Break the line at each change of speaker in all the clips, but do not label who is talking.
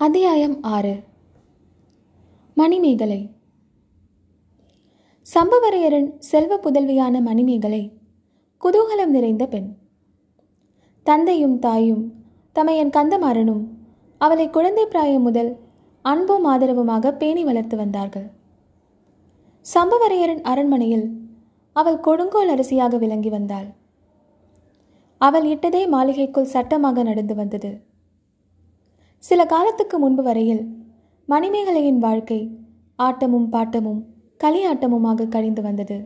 அத்தியாயம் ஆறு. மணிமேகலை. சம்பவரையரின் செல்வ புதல்வியான மணிமேகலை குதூகலம் நிறைந்த பெண். தந்தையும் தாயும் தமையன் கந்தமாறனும் அவளை குழந்தை பிராயம் முதல் அன்பும் ஆதரவுமாக பேணி வளர்த்து வந்தார்கள். சம்பவரையரின் அரண்மனையில் அவள் கொடுங்கோல் அரசியாக விளங்கி வந்தாள். அவள் இட்டதே மாளிகைக்குள் சட்டமாக நடந்து வந்தது. சில காலத்துக்கு முன்பு வரையில் மணிமேகலையின் வாழ்க்கை ஆட்டமும் பாட்டமும் களியாட்டமுமாக கழிந்து வந்தது.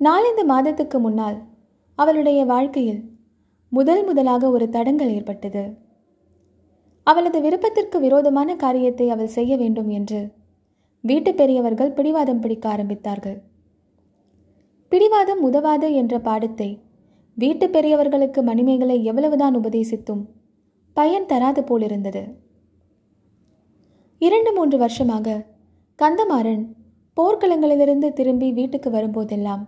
நாலந்து மாதத்துக்கு முன்னால் அவளுடைய வாழ்க்கையில் முதல் முதலாக ஒரு தடங்கல் ஏற்பட்டது. அவளது விருப்பத்திற்கு விரோதமான காரியத்தை அவள் செய்ய வேண்டும் என்று வீட்டு பெரியவர்கள் பிடிவாதம் பிடிக்க ஆரம்பித்தார்கள். பிடிவாதம் உதவாது என்ற பாடத்தை வீட்டு பெரியவர்களுக்கு மணிமேகலை எவ்வளவுதான் உபதேசித்தும் பயன் தராது போலிருந்தது. இரண்டு மூன்று வருஷமாக கந்தமாறன் போர்க்களங்களிலிருந்து திரும்பி வீட்டுக்கு வரும்போதெல்லாம்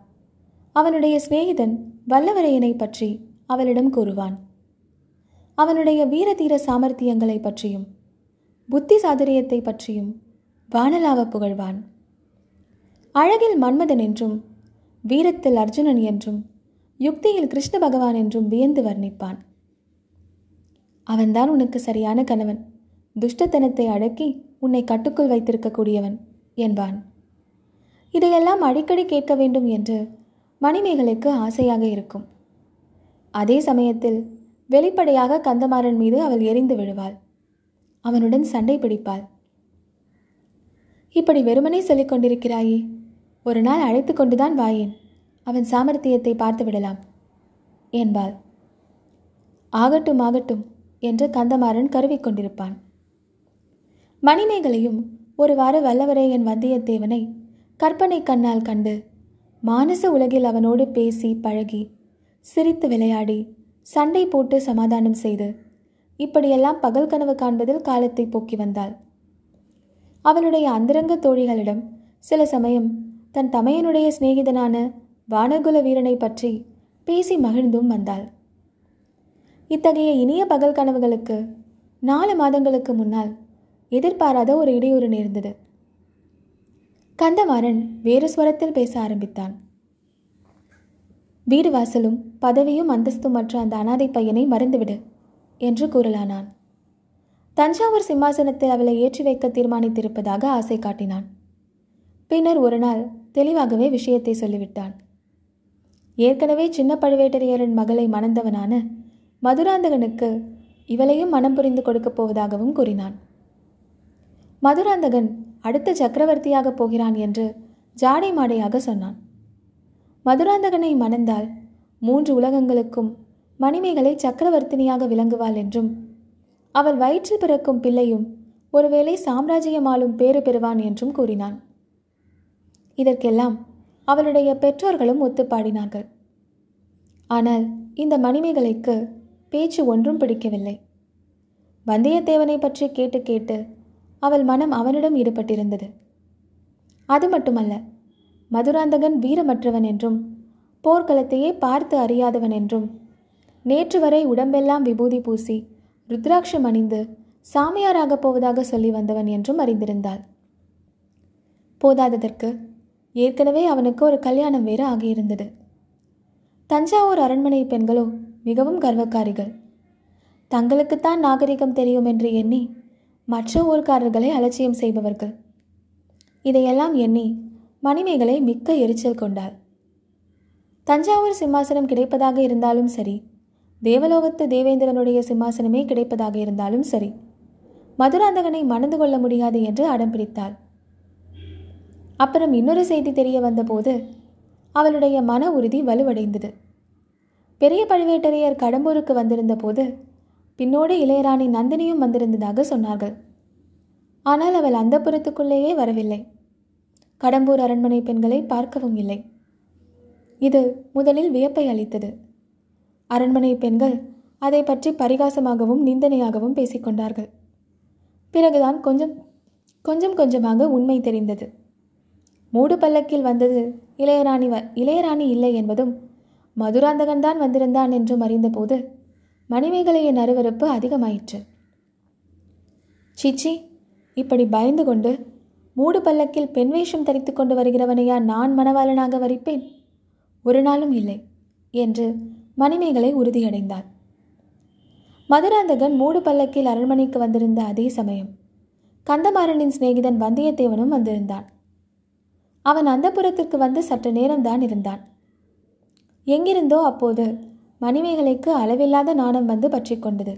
அவனுடைய சிநேகிதன் வல்லவரையனை பற்றி அவளிடம் கூறுவான். அவனுடைய வீரதீர சாமர்த்தியங்களை பற்றியும் புத்தி சாதுரியத்தை பற்றியும் வானலாவ புகழ்வான். அழகில் மன்மதன் என்றும் வீரத்தில் அர்ஜுனன் என்றும் யுக்தியில் கிருஷ்ண பகவான் என்றும் வியந்து வர்ணிப்பான். அவன்தான் உனக்கு சரியான கணவன். துஷ்டத்தனத்தை அடக்கி உன்னை கட்டுக்குள் வைத்திருக்கக்கூடியவன் என்பான். இதையெல்லாம் அடிக்கடி கேட்க வேண்டும் என்று மணிமேகலைக்கு ஆசையாக இருக்கும். அதே சமயத்தில் வெளிப்படையாக கந்தமாறன் மீது அவள் எரிந்து விழுவாள். அவனுடன் சண்டை பிடிப்பாள். இப்படி வெறுமனே சொல்லிக் கொண்டிருக்கிறாயே. ஒரு நாள் அழைத்து கொண்டுதான் வாயேன். அவன் சாமர்த்தியத்தை பார்த்து விடலாம் என்பாள். ஆகட்டும் ஆகட்டும். என்று கந்தமாறன் கருவிக்கொண்டிருப்பான் மணிமேகலையும் ஒரு வார வல்லவரையன் வந்தியத்தேவனை கற்பனை கண்ணால் கண்டு மானச உலகில் அவனோடு பேசி பழகி சிரித்து விளையாடி சண்டை போட்டு சமாதானம் செய்து இப்படியெல்லாம் பகல் கனவு காண்பதில் காலத்தை போக்கி வந்தாள். அவளுடைய அந்தரங்க தோழிகளிடம் சில சமயம் தன் தமையனுடைய சிநேகிதனான வானகுல வீரனை பற்றி பேசி மகிழ்ந்தும் வந்தாள். இத்தகைய இனிய பகல் கனவுகளுக்கு நாலு மாதங்களுக்கு முன்னால் எதிர்பாராத ஒரு இடையூறு நேர்ந்தது. கந்தமாறன் வேறு ஸ்வரத்தில் பேச ஆரம்பித்தான். வீடு வாசலும் பதவியும் அந்தஸ்தும் மற்ற அந்த அனாதை பையனை மறந்துவிடு என்று கூறலானான். தஞ்சாவூர் சிம்மாசனத்தில் அவளை ஏற்றி வைக்க தீர்மானித்திருப்பதாக ஆசை காட்டினான். பின்னர் ஒரு நாள் தெளிவாகவே விஷயத்தை சொல்லிவிட்டான். ஏற்கனவே சின்ன பழுவேட்டரையரின் மகளை மணந்தவனான மதுராந்தகனுக்கு இவளையும் மனம் புரிந்து கொடுக்கப் போவதாகவும் கூறினான். மதுராந்தகன் அடுத்த சக்கரவர்த்தியாகப் போகிறான் என்று ஜாடை மாடையாக சொன்னான். மதுராந்தகனை மணந்தால் மூன்று உலகங்களுக்கும் மணிமேகலை சக்கரவர்த்தினியாக விளங்குவாள் என்றும் அவள் வயிற்றில் பிறக்கும் பிள்ளையும் ஒருவேளை சாம்ராஜ்யமாலும் பேறு பெறுவான் என்றும் கூறினான். இதற்கெல்லாம் அவளுடைய பெற்றோர்களும் ஒத்துப்பாடினார்கள். ஆனால் இந்த மணிமேகலைக்கு பேச்சு ஒன்றும் பிடிக்கவில்லை. வந்தியத்தேவனை பற்றி கேட்டு கேட்டு அவள் மனம் அவனிடம் ஈடுபட்டிருந்தது. அது மட்டுமல்ல மதுராந்தகன் வீரமற்றவன் என்றும் போர்க்களத்தையே பார்த்து அறியாதவன் என்றும் நேற்று வரை உடம்பெல்லாம் விபூதி பூசி ருத்ராட்சம் அணிந்து சாமியாராகப் போவதாக சொல்லி வந்தவன் என்றும் அறிந்திருந்தாள். போதாததற்கு ஏற்கனவே அவனுக்கு ஒரு கல்யாணம் வேறு ஆகியிருந்தது. தஞ்சாவூர் அரண்மனை பெண்களோ மிகவும் கர்வக்காரிகள். தங்களுக்குத்தான் நாகரிகம் தெரியும் என்று எண்ணி மற்ற ஊர்க்காரர்களை அலட்சியம் செய்பவர்கள். இதையெல்லாம் எண்ணி மணிமேகலை மிக்க எரிச்சல் கொண்டாள். தஞ்சாவூர் சிம்மாசனம் கிடைப்பதாக இருந்தாலும் சரி தேவலோகத்து தேவேந்திரனுடைய சிம்மாசனமே கிடைப்பதாக இருந்தாலும் சரி மதுராந்தகனை மணந்து கொள்ள முடியாது என்று அடம் பிடித்தாள். அப்புறம் இன்னொரு செய்தி தெரிய வந்தபோது அவளுடைய மன உறுதி வலுவடைந்தது. பெரிய பழுவேட்டரையர் கடம்பூருக்கு வந்திருந்த போது பின்னோடு இளையராணி நந்தினியும் வந்திருந்ததாக சொன்னார்கள். ஆனால் அவள் அந்த புறத்துக்குள்ளேயே வரவில்லை. கடம்பூர் அரண்மனை பெண்களை பார்க்கவும் இல்லை. இது முதலில் வியப்பை அளித்தது. அரண்மனை பெண்கள் அதை பற்றி பரிகாசமாகவும் நிந்தனையாகவும் பேசிக்கொண்டார்கள் பிறகுதான் கொஞ்சம் கொஞ்சம் கொஞ்சமாக உண்மை தெரிந்தது. மூடு பல்லக்கில் வந்தது இளையராணி வ இளையராணி இல்லை என்பதும் மதுராந்தகன் தான் வந்திருந்தான் என்றும் அறிந்தபோது மணிமேகலையின் அருவறுப்பு அதிகமாயிற்று. சீச்சி இப்படி பயந்து கொண்டு மூடு பல்லக்கில் பெண் வேஷம் தரித்து கொண்டு வருகிறவனையா நான் மணவாளனாக வரிப்பேன்? ஒரு நாளும் இல்லை என்று மணிமேகலை உறுதியடைந்தார் மதுராந்தகன் மூடு பல்லக்கில் அரண்மனைக்கு வந்திருந்த அதே சமயம் கந்தமாறனின் சிநேகிதன் வந்தியத்தேவனும் வந்திருந்தான். அவன் அந்த புறத்திற்கு வந்து சற்று நேரம்தான் இருந்தான். எங்கிருந்தோ அப்போது மணிமேகலைக்கு அளவில்லாத நாணம் வந்து பற்றி கொண்டது.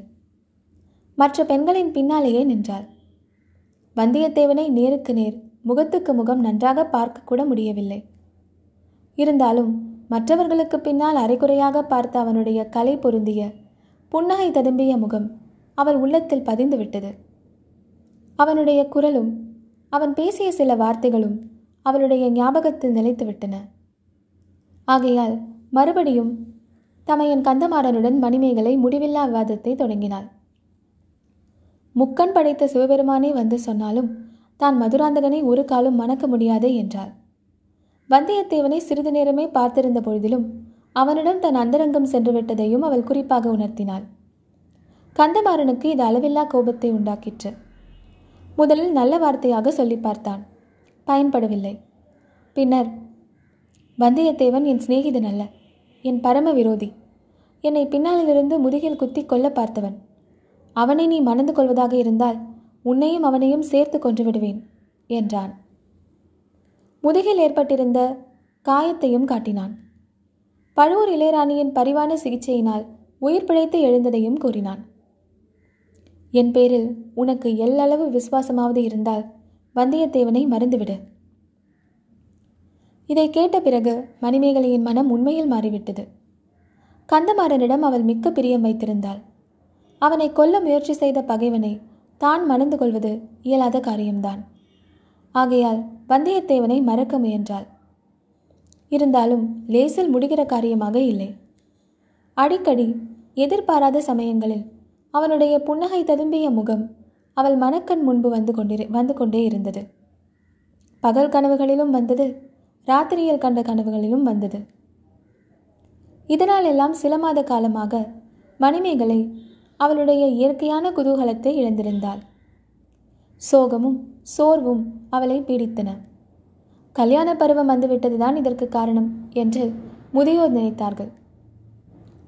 மற்ற பெண்களின் பின்னாலேயே நின்றாள். வந்தியத்தேவனை நேருக்கு நேர் முகத்துக்கு முகம் நன்றாக பார்க்க கூட முடியவில்லை. இருந்தாலும் மற்றவர்களுக்கு பின்னால் அரைக்குறையாக பார்த்த அவனுடைய கலை பொருந்திய புன்னகை ததும்பிய முகம் அவள் உள்ளத்தில் பதிந்து விட்டது. அவனுடைய குரலும் அவன் பேசிய சில வார்த்தைகளும் அவளுடைய ஞாபகத்தில் நிலைத்துவிட்டன ஆகையால் மறுபடியும் தமையன் கந்தமாறனுடன் மணிமேகலை முடிவில்லா விவாதத்தை தொடங்கினாள். முக்கண் படைத்த சிவபெருமானே வந்து சொன்னாலும் தான் மதுராந்தகனை ஒரு காலம் மணக்க முடியாது என்றாள். வந்தியத்தேவனை சிறிது நேரமே பார்த்திருந்த பொழுதிலும் அவனிடம் தன் அந்தரங்கம் சென்றுவிட்டதையும் அவள் குறிப்பாக உணர்த்தினாள். கந்தமாறனுக்கு இது அளவில்லா கோபத்தை உண்டாக்கிற்று. முதலில் நல்ல வார்த்தையாக சொல்லி பார்த்தான். பயன்படவில்லை. பின்னர் வந்தியத்தேவன் என் சிநேகிதன் அல்ல. என் பரம விரோதி. என்னை பின்னாலிலிருந்து முதுகில் குத்தி கொல்ல பார்த்தவன். அவனை நீ மணந்து கொள்வதாக இருந்தால் உன்னையும் அவனையும் சேர்த்து கொன்று விடுவேன் என்றான். முதுகில் ஏற்பட்டிருந்த காயத்தையும் காட்டினான். பழுவூர் இளையராணியின் பரிவான சிகிச்சையினால் உயிர் பிழைத்து எழுந்ததையும் கூறினான். என் பேரில் உனக்கு எல்லளவு விசுவாசமாவது இருந்தால் வந்தியத்தேவனை மறந்துவிடு இதை கேட்ட பிறகு மணிமேகலையின் மனம் உண்மையில் மாறிவிட்டது. கந்தமாறனிடம் அவள் மிக்க பிரியம் வைத்திருந்தாள். அவனை கொல்ல முயற்சி செய்த பகைவனை தான் மணந்து கொள்வது இயலாத காரியம்தான். ஆகையால் வந்தியத்தேவனை மறக்க முயன்றாள். இருந்தாலும் லேசில் முடிகிற காரியமாக இல்லை. அடிக்கடி எதிர்பாராத சமயங்களில் அவனுடைய புன்னகை ததும்பிய முகம் அவள் மனக்கண் முன்பு வந்து கொண்டிரு வந்து கொண்டே இருந்தது. பகல் கனவுகளிலும் வந்தது ராத்திரியில் கண்ட கனவுகளிலும் வந்தது. இதனால் எல்லாம் சில மாத காலமாக மணிமேகலை அவளுடைய இயற்கையான குதூகலத்தை இழந்திருந்தாள். சோகமும் சோர்வும் அவளை பீடித்தன. கல்யாண பருவம் வந்துவிட்டதுதான் இதற்கு காரணம் என்று முதியோர் நினைத்தார்கள்.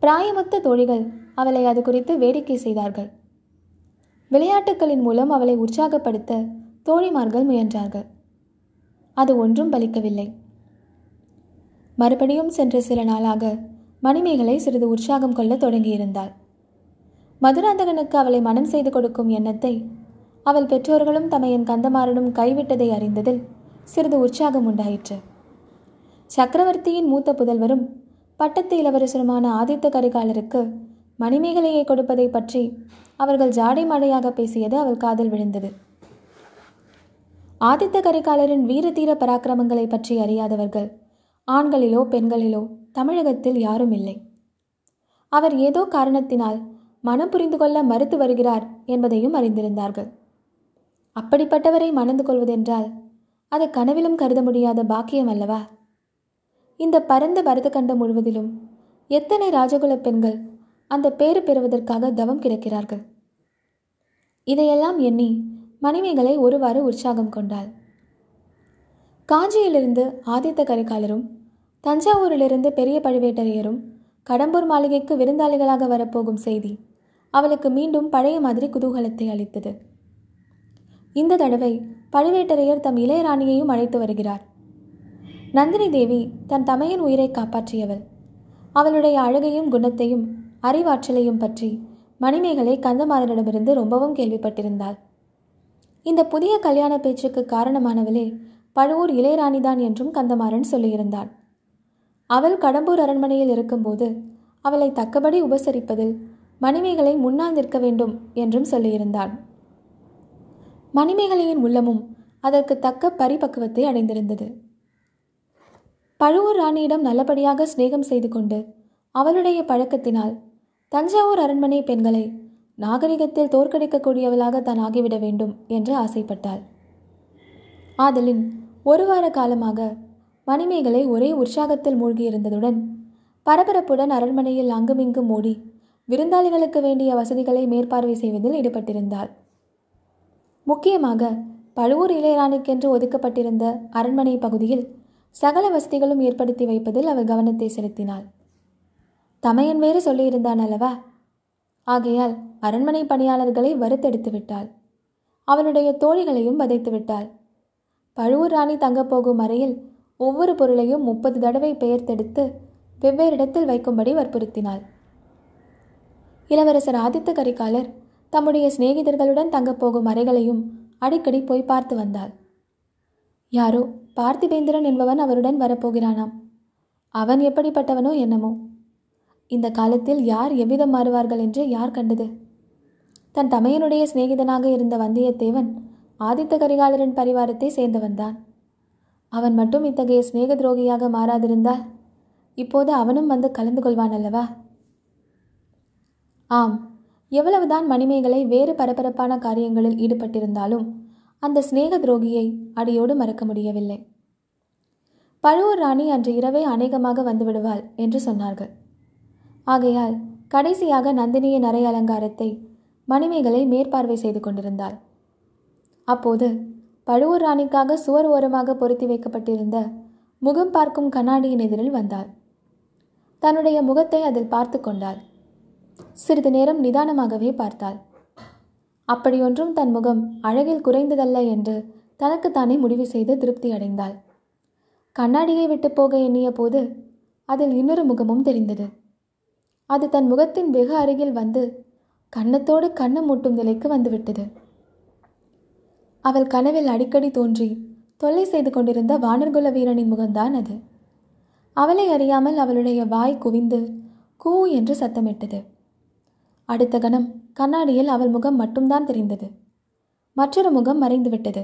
பிராயமொத்த தோழிகள் அவளை அது குறித்து வேடிக்கை செய்தார்கள். விளையாட்டுகளின் மூலம் அவளை உற்சாகப்படுத்த தோழிமார்கள் முயன்றார்கள். அது ஒன்றும் பலிக்கவில்லை. மறுபடியும் சென்ற சில நாளாக மணிமேகலை சிறிது உற்சாகம் கொள்ள தொடங்கியிருந்தாள். மதுராந்தகனுக்கு அவளை மனம் செய்து கொடுக்கும் எண்ணத்தை அவள் பெற்றோர்களும் தமையன் கந்தமாறனும் கைவிட்டதை அறிந்ததில் சிறிது உற்சாகம் உண்டாயிற்று. சக்கரவர்த்தியின் மூத்த புதல்வரும் பட்டத்து இளவரசருமான ஆதித்த கரிகாலருக்கு மணிமேகலையை கொடுப்பதை பற்றி அவர்கள் ஜாடை மாடையாக பேசியது அவள் காதில் விழுந்தது. ஆதித்த கரிகாலரின் வீர தீர பராக்கிரமங்களை பற்றி அறியாதவர்கள் ஆண்களிலோ பெண்களிலோ தமிழகத்தில் யாரும் இல்லை. அவர் ஏதோ காரணத்தினால் மனம் புரிந்து கொள்ள மறுத்து வருகிறார் என்பதையும் அறிந்திருந்தார்கள். அப்படிப்பட்டவரை மணந்து கொள்வதென்றால் அது கனவிலும் கருத முடியாத பாக்கியம் அல்லவா? இந்த பரந்த பரத கண்டம் முழுவதிலும் எத்தனை ராஜகுல பெண்கள் அந்த பேறு பெறுவதற்காக தவம் கிடக்கிறார்கள்? இதையெல்லாம் எண்ணி மணிமேகலை ஒருவாறு உற்சாகம் கொண்டாள். காஞ்சியிலிருந்து ஆதித்த கரிகாலரும் தஞ்சாவூரிலிருந்து பெரிய பழுவேட்டரையரும் கடம்பூர் மாளிகைக்கு விருந்தாளிகளாக வரப்போகும் செய்தி அவளுக்கு மீண்டும் பழைய மாதிரி குதூகலத்தை அளித்தது. இந்த தடவை பழுவேட்டரையர் தம் இளையராணியையும் அழைத்து வருகிறார். நந்தினி தேவி தன் தமையின் உயிரை காப்பாற்றியவள். அவளுடைய அழகையும் குணத்தையும் அறிவாற்றலையும் பற்றி மணிமேகலை கந்தமாறனிடமிருந்து ரொம்பவும் கேள்விப்பட்டிருந்தாள். இந்த புதிய கல்யாண பேச்சுக்கு காரணமானவளே பழுவூர் இளையராணிதான் என்றும் கந்தமாறன் சொல்லியிருந்தான். அவள் கடம்பூர் அரண்மனையில் இருக்கும்போது அவளை தக்கபடி உபசரிப்பதில் மணிமேகலை முன்னால் நிற்க வேண்டும் என்றும் சொல்லியிருந்தான் மணிமேகலையின் உள்ளமும் அதற்கு தக்க பரிபக்குவத்தை அடைந்திருந்தது. பழுவூர் ராணியிடம் நல்லபடியாக சிநேகம் செய்து கொண்டு அவளுடைய பழக்கத்தினால் தஞ்சாவூர் அரண்மனை பெண்களை நாகரிகத்தில் தோற்கடிக்கக்கூடியவளாக தான் ஆகிவிட வேண்டும் என்று ஆசைப்பட்டாள். ஆதலின் ஒரு வார காலமாக மணிமேகலை ஒரே உற்சாகத்தில் மூழ்கியிருந்ததுடன் பரபரப்புடன் அரண்மனையில் அங்குமிங்கும் ஓடி விருந்தாளிகளுக்கு வேண்டிய வசதிகளை மேற்பார்வை செய்வதில் ஈடுபட்டிருந்தாள் முக்கியமாக பழுவூர் இளையராணிக்கென்று ஒதுக்கப்பட்டிருந்த அரண்மனை பகுதியில் சகல வசதிகளும் ஏற்படுத்தி வைப்பதில் அவள் கவனத்தை செலுத்தினாள் தமையன் வேறு சொல்லியிருந்தான் அல்லவா? ஆகையால் அரண்மனை பணியாளர்களை வறுத்தெடுத்து விட்டாள். அவனுடைய தோழிகளையும் வதைத்து விட்டாள். பழுவூர் ராணி தங்கப்போகும் அறையில் ஒவ்வொரு பொருளையும் முப்பது தடவை பெயர்த்தெடுத்து வெவ்வேறு இடத்தில் வைக்கும்படி வற்புறுத்தினாள். இளவரசர் ஆதித்த கரிகாலர் தம்முடைய சிநேகிதர்களுடன் தங்கப்போகும் அறைகளையும் அடிக்கடி போய் பார்த்து வந்தாள் யாரோ பார்த்திபேந்திரன் என்பவன் அவருடன் வரப்போகிறானாம். அவன் எப்படிப்பட்டவனோ என்னமோ. இந்த காலத்தில் யார் எவ்விதம் மாறுவார்கள் என்று யார் கண்டது? தன் தமையனுடைய சிநேகிதனாக இருந்த வந்தியத்தேவன் ஆதித்த கரிகாலரின் பரிவாரத்தை சேர்ந்தவன்தான். அவன் மட்டும் இத்தகைய சிநேக துரோகியாக மாறாதிருந்தால் இப்போது அவனும் வந்து கலந்து கொள்வான் அல்லவா? ஆம் எவ்வளவுதான் மணிமேகலை வேறு பரபரப்பான காரியங்களில் ஈடுபட்டிருந்தாலும் அந்த சிநேக துரோகியை அடியோடு மறக்க முடியவில்லை. பழுவூர் ராணி அன்று இரவே அநேகமாக வந்துவிடுவாள் என்று சொன்னார்கள். ஆகையால் கடைசியாக நந்தினியின் அரை அலங்காரத்தை மணிமேகலை மேற்பார்வை செய்து கொண்டிருந்தாள். அப்போது பழுவூர் ராணிக்காக சுவர் ஓரமாக பொருத்தி வைக்கப்பட்டிருந்த முகம் பார்க்கும் கண்ணாடியின் எதிரில் வந்தாள். தன்னுடைய முகத்தை அதில் பார்த்து கொண்டாள். சிறிது நேரம் நிதானமாகவே பார்த்தாள். அப்படியொன்றும் தன் முகம் அழகில் குறைந்ததல்ல என்று தனக்குத்தானே முடிவு செய்து திருப்தி அடைந்தாள். கண்ணாடியை விட்டு போக எண்ணிய போது அதில் இன்னொரு முகமும் தெரிந்தது. அது தன் முகத்தின் வெகு அருகில் வந்து கன்னத்தோடு கண்ணம் மூட்டும் நிலைக்கு வந்துவிட்டது. அவள் கனவில் அடிக்கடி தோன்றி தொல்லை செய்து கொண்டிருந்த வானர்குல வீரனின் முகம்தான் அது. அவளை அறியாமல் அவளுடைய வாய் குவிந்து கூ என்று சத்தமிட்டது. அடுத்த கணம் கண்ணாடியில் அவள் முகம் மட்டும்தான் தெரிந்தது. மற்றொரு முகம் மறைந்துவிட்டது.